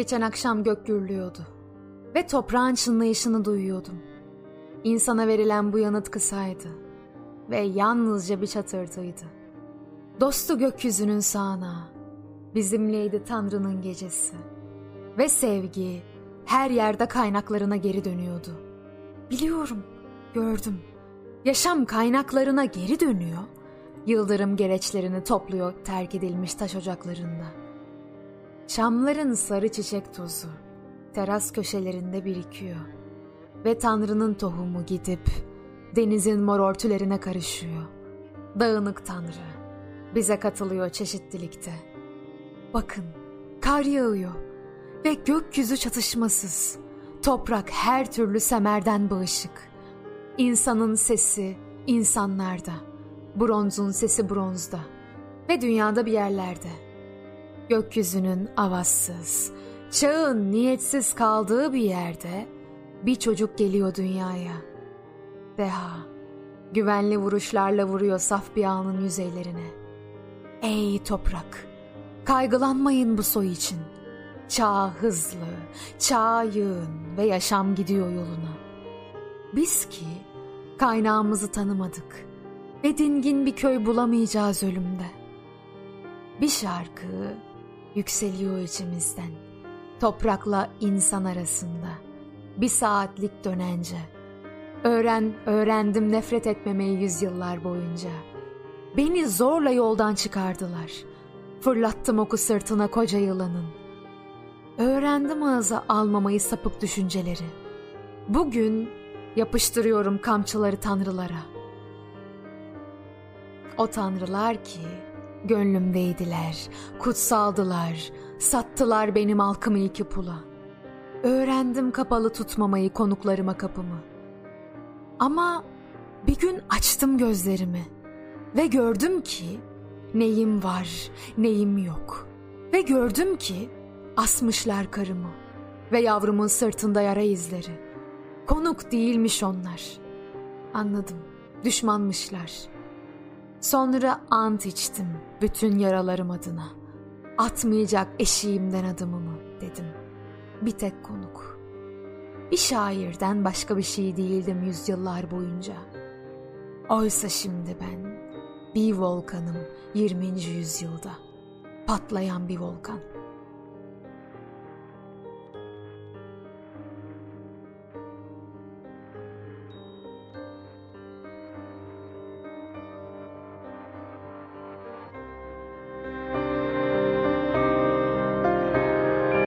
Geçen akşam gök gürlüyordu ve toprağın çınlayışını duyuyordum. İnsana verilen bu yanıt kısaydı ve yalnızca bir çatırtıydı. Dostu gökyüzünün sağanağı, bizimleydi Tanrı'nın gecesi ve sevgi her yerde kaynaklarına geri dönüyordu. Biliyorum, gördüm. Yaşam kaynaklarına geri dönüyor. Yıldırım gereçlerini topluyor terk edilmiş taş ocaklarında. Şamların sarı çiçek tozu teras köşelerinde birikiyor. Ve Tanrı'nın tohumu gidip denizin mor örtülerine karışıyor. Dağınık Tanrı bize katılıyor çeşitlilikte. Bakın kar yağıyor ve gökyüzü çatışmasız. Toprak her türlü semerden bağışık. İnsanın sesi insanlarda. Bronzun sesi bronzda. Ve dünyada bir yerlerde. Gökyüzünün avazsız, çağın niyetsiz kaldığı bir yerde bir çocuk geliyor dünyaya. Deha, güvenli vuruşlarla vuruyor saf bir anın yüzeylerine. Ey toprak, kaygılanmayın bu soy için. Çağ hızlı, çağ yığın ve yaşam gidiyor yoluna. Biz ki kaynağımızı tanımadık ve dingin bir köy bulamayacağız ölümde. Bir şarkı yükseliyor içimizden, toprakla insan arasında, bir saatlik dönence. Öğren, öğrendim nefret etmemeyi yüzyıllar boyunca. Beni zorla yoldan çıkardılar. Fırlattım oku sırtına koca yılanın. Öğrendim ağza almamayı sapık düşünceleri. Bugün yapıştırıyorum kamçıları tanrılara. O tanrılar ki gönlümdeydiler, kutsaldılar, sattılar benim halkımı iki pula. Öğrendim kapalı tutmamayı konuklarıma kapımı. Ama bir gün açtım gözlerimi ve gördüm ki neyim var, neyim yok. Ve gördüm ki asmışlar karımı ve yavrumun sırtında yara izleri. Konuk değilmiş onlar. Anladım, düşmanmışlar. Sonra ant içtim bütün yaralarım adına. Atmayacak eşiğimden adımımı dedim. Bir tek konuk. Bir şairden başka bir şey değildim yüzyıllar boyunca. Oysa şimdi ben bir volkanım 20. yüzyılda. Patlayan bir volkan.